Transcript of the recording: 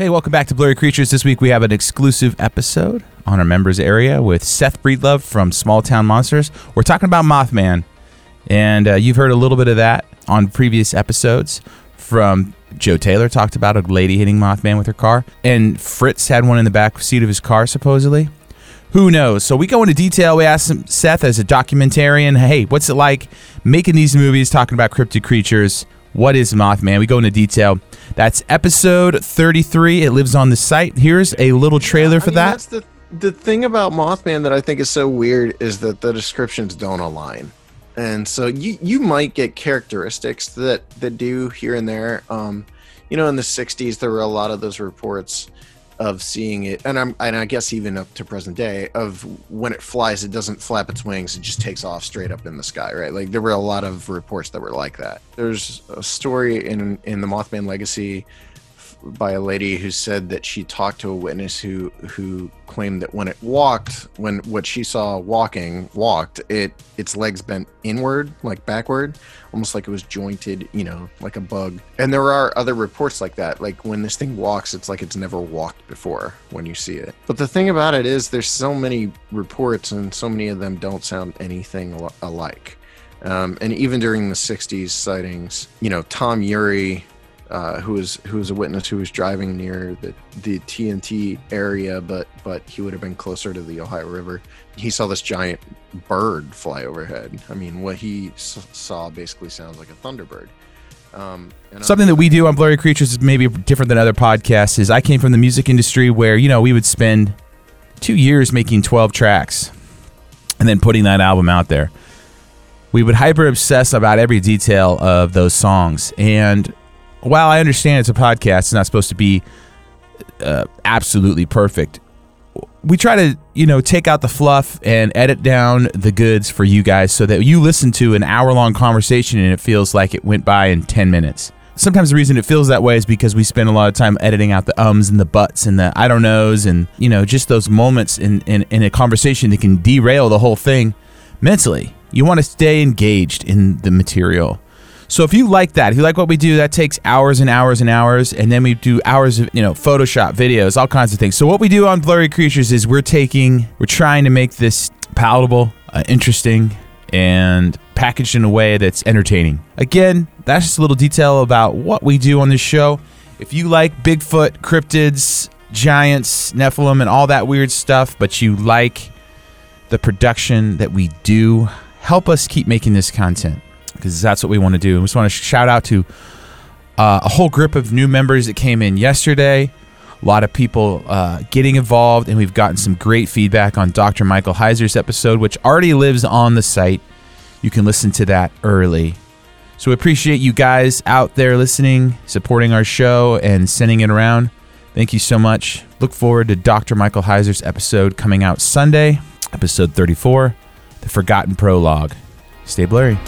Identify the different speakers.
Speaker 1: Hey, welcome back to Blurry Creatures. This week we have an exclusive episode on our members area with Seth Breedlove from Small Town Monsters. We're talking about Mothman, and uh, you've heard a little bit of that on previous episodes from Joe Taylor talked about a lady hitting Mothman with her car, and Fritz had one in the back seat of his car supposedly. Who knows? So we go into detail. We ask Seth as a documentarian, hey, what's it like making these movies talking about cryptid creatures? What is Mothman? We go into detail. That's episode 33. It lives on the site. Here's a little trailer for
Speaker 2: I mean,
Speaker 1: that.
Speaker 2: That's the the thing about Mothman that I think is so weird is that the descriptions don't align, and so you you might get characteristics that that do here and there. Um, you know, in the '60s, there were a lot of those reports of seeing it, and I'm and I guess even up to present day of when it flies, it doesn't flap its wings; it just takes off straight up in the sky, right? Like there were a lot of reports that were like that. There's a story in in the Mothman Legacy by a lady who said that she talked to a witness who who claimed that when it walked when what she saw walking walked it its legs bent inward like backward almost like it was jointed you know like a bug. And there are other reports like that. Like when this thing walks it's like it's never walked before when you see it. But the thing about it is there's so many reports and so many of them don't sound anything al- alike. Um, and even during the 60s sightings you know tom Ury uh, who was who was a witness who was driving near the the TNT area, but but he would have been closer to the Ohio River. He saw this giant bird fly overhead. I mean, what he s- saw basically sounds like a thunderbird. Um,
Speaker 1: Something that we do on Blurry Creatures is maybe different than other podcasts is I came from the music industry where, you know, we would spend two years making 12 tracks and then putting that album out there. We would hyper obsess about every detail of those songs. And while I understand it's a podcast, it's not supposed to be uh, absolutely perfect. We try to, you know, take out the fluff and edit down the goods for you guys so that you listen to an hour long conversation and it feels like it went by in 10 minutes. Sometimes the reason it feels that way is because we spend a lot of time editing out the ums and the buts and the I don't knows and, you know, just those moments in, in, in a conversation that can derail the whole thing mentally. You want to stay engaged in the material. So if you like that, if you like what we do, that takes hours and hours and hours, and then we do hours of you know Photoshop videos, all kinds of things. So what we do on Blurry Creatures is we're taking, we're trying to make this palatable, uh, interesting, and packaged in a way that's entertaining. Again, that's just a little detail about what we do on this show. If you like Bigfoot, cryptids, giants, Nephilim, and all that weird stuff, but you like the production that we do, help us keep making this content because that's what we want to do. We just want to shout out to uh, a whole group of new members that came in yesterday. A lot of people uh, getting involved, and we've gotten some great feedback on Dr. Michael Heiser's episode, which already lives on the site. You can listen to that early. So we appreciate you guys out there listening, supporting our show, and sending it around. Thank you so much. Look forward to Dr. Michael Heiser's episode coming out Sunday, episode 34, The Forgotten Prologue. Stay blurry.